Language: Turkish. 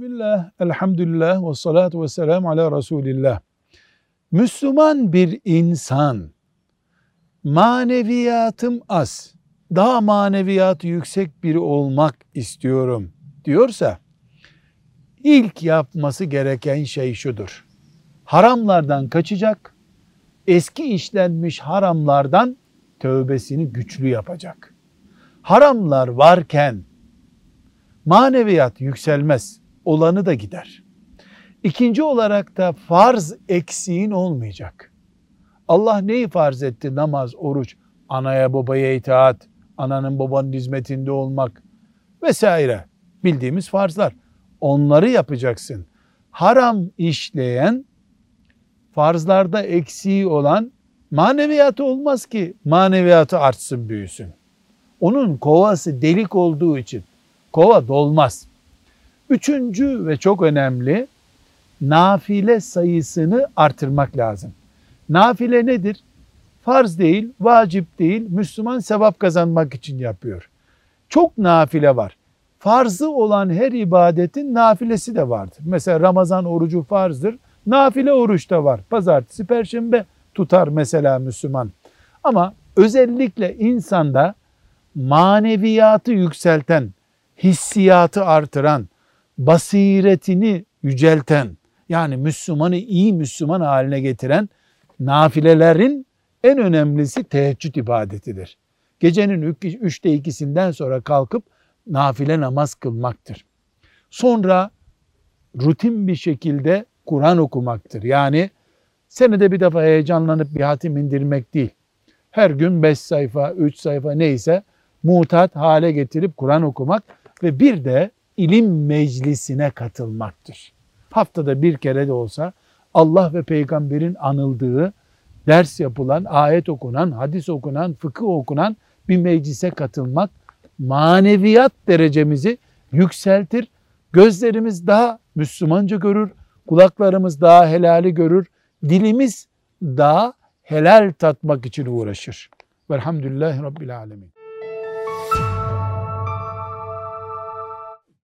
Bismillah, elhamdülillah ve salatu ve selamu ala Resulillah. Müslüman bir insan maneviyatım az, daha maneviyatı yüksek biri olmak istiyorum diyorsa ilk yapması gereken şey şudur. Haramlardan kaçacak, eski işlenmiş haramlardan tövbesini güçlü yapacak. Haramlar varken maneviyat yükselmez, olanı da gider. İkinci olarak da farz eksiğin olmayacak. Allah neyi farz etti? Namaz, oruç, anaya babaya itaat, ananın babanın hizmetinde olmak vesaire bildiğimiz farzlar. Onları yapacaksın. Haram işleyen, farzlarda eksiği olan maneviyatı olmaz ki maneviyatı artsın büyüsün. Onun kovası delik olduğu için kova dolmaz. Üçüncü ve çok önemli nafile sayısını artırmak lazım. Nafile nedir? Farz değil, vacip değil, Müslüman sevap kazanmak için yapıyor. Çok nafile var. Farzı olan her ibadetin nafilesi de vardır. Mesela Ramazan orucu farzdır. Nafile oruç da var. Pazartesi, perşembe tutar mesela Müslüman. Ama özellikle insanda maneviyatı yükselten, hissiyatı artıran, basiretini yücelten, yani Müslümanı iyi Müslüman haline getiren nafilelerin en önemlisi teheccüd ibadetidir. Gecenin üçte ikisinden sonra kalkıp nafile namaz kılmaktır. Sonra rutin bir şekilde Kur'an okumaktır. Yani senede bir defa heyecanlanıp bir hatim indirmek değil. Her gün beş sayfa, üç sayfa neyse mutat hale getirip Kur'an okumak ve bir de ilim meclisine katılmaktır. Haftada bir kere de olsa Allah ve peygamberin anıldığı, ders yapılan, ayet okunan, hadis okunan, fıkıh okunan bir meclise katılmak maneviyat derecemizi yükseltir. Gözlerimiz daha Müslümanca görür, kulaklarımız daha helali görür, dilimiz daha helal tatmak için uğraşır. Velhamdülillahi Rabbil Alemin.